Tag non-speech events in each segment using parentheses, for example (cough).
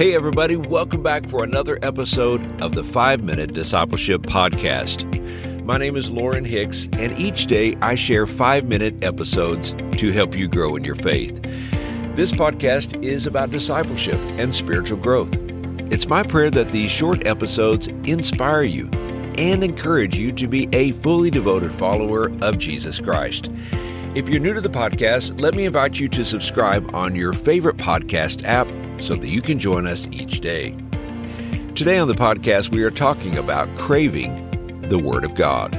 Hey, everybody, welcome back for another episode of the 5 Minute Discipleship Podcast. My name is Lauren Hicks, and each day I share 5 minute episodes to help you grow in your faith. This podcast is about discipleship and spiritual growth. It's my prayer that these short episodes inspire you and encourage you to be a fully devoted follower of Jesus Christ. If you're new to the podcast, let me invite you to subscribe on your favorite podcast app so that you can join us each day. Today on the podcast, we are talking about craving the Word of God.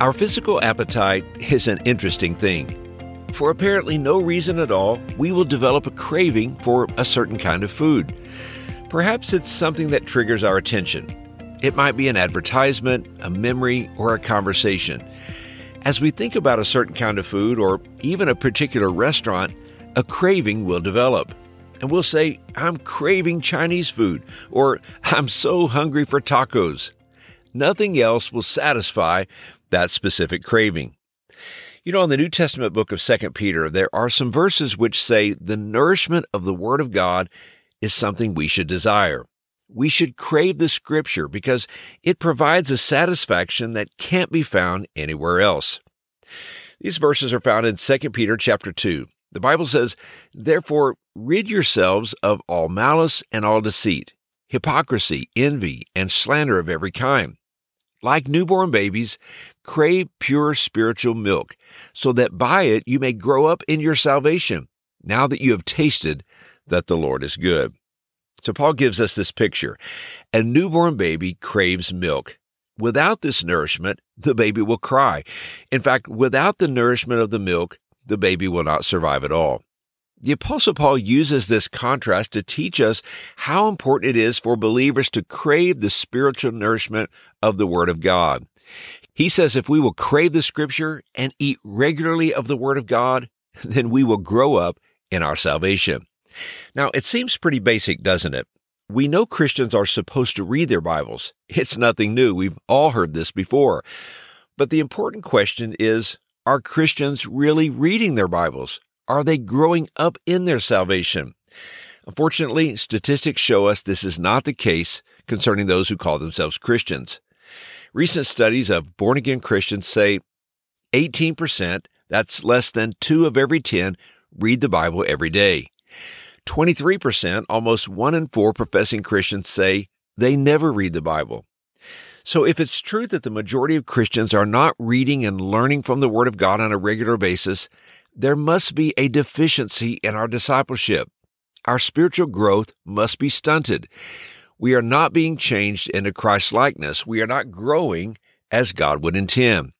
Our physical appetite is an interesting thing. For apparently no reason at all, we will develop a craving for a certain kind of food. Perhaps it's something that triggers our attention it might be an advertisement, a memory, or a conversation. As we think about a certain kind of food or even a particular restaurant, a craving will develop. And we'll say, I'm craving Chinese food, or I'm so hungry for tacos. Nothing else will satisfy that specific craving. You know, in the New Testament book of 2 Peter, there are some verses which say the nourishment of the Word of God is something we should desire we should crave the scripture because it provides a satisfaction that can't be found anywhere else. These verses are found in 2 Peter chapter 2. The Bible says, Therefore, rid yourselves of all malice and all deceit, hypocrisy, envy, and slander of every kind. Like newborn babies, crave pure spiritual milk, so that by it you may grow up in your salvation, now that you have tasted that the Lord is good. So Paul gives us this picture. A newborn baby craves milk. Without this nourishment, the baby will cry. In fact, without the nourishment of the milk, the baby will not survive at all. The Apostle Paul uses this contrast to teach us how important it is for believers to crave the spiritual nourishment of the Word of God. He says if we will crave the Scripture and eat regularly of the Word of God, (laughs) then we will grow up in our salvation. Now, it seems pretty basic, doesn't it? We know Christians are supposed to read their Bibles. (laughs) It's nothing new. We've all heard this before. But the important question is are Christians really reading their Bibles? Are they growing up in their salvation? Unfortunately, statistics show us this is not the case concerning those who call themselves Christians. Recent studies of born again Christians say 18%, that's less than two of every 10, read the Bible every day. 23%, almost one in four professing Christians say they never read the Bible. So if it's true that the majority of Christians are not reading and learning from the Word of God on a regular basis, there must be a deficiency in our discipleship. Our spiritual growth must be stunted. We are not being changed into Christ likeness. We are not growing as God would intend.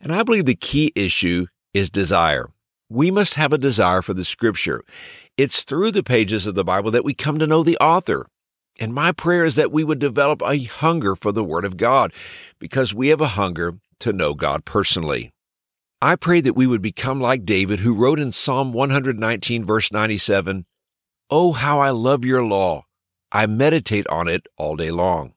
And I believe the key issue is desire. We must have a desire for the scripture. It's through the pages of the Bible that we come to know the author. And my prayer is that we would develop a hunger for the Word of God because we have a hunger to know God personally. I pray that we would become like David, who wrote in Psalm 119, verse 97, Oh, how I love your law! I meditate on it all day long.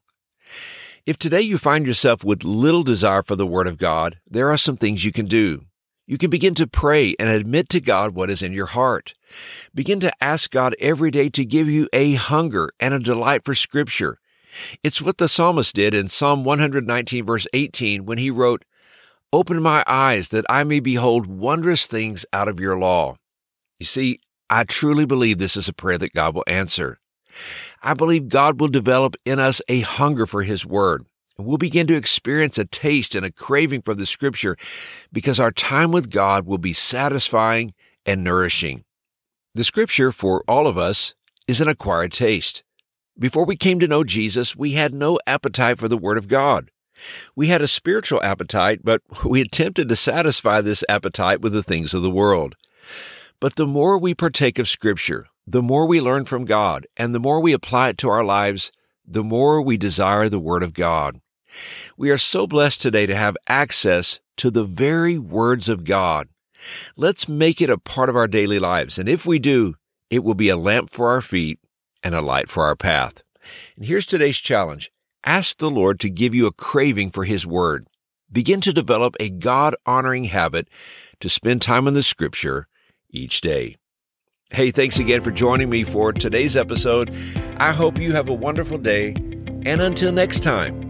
If today you find yourself with little desire for the Word of God, there are some things you can do. You can begin to pray and admit to God what is in your heart. Begin to ask God every day to give you a hunger and a delight for Scripture. It's what the psalmist did in Psalm 119, verse 18, when he wrote, Open my eyes that I may behold wondrous things out of your law. You see, I truly believe this is a prayer that God will answer. I believe God will develop in us a hunger for His Word we'll begin to experience a taste and a craving for the scripture because our time with God will be satisfying and nourishing. The scripture for all of us is an acquired taste. Before we came to know Jesus, we had no appetite for the Word of God. We had a spiritual appetite, but (laughs) we attempted to satisfy this appetite with the things of the world. But the more we partake of Scripture, the more we learn from God, and the more we apply it to our lives, the more we desire the Word of God. We are so blessed today to have access to the very words of God. Let's make it a part of our daily lives. And if we do, it will be a lamp for our feet and a light for our path. And here's today's challenge. Ask the Lord to give you a craving for His Word. Begin to develop a God honoring habit to spend time in the Scripture each day. Hey, thanks again for joining me for today's episode. I hope you have a wonderful day. And until next time,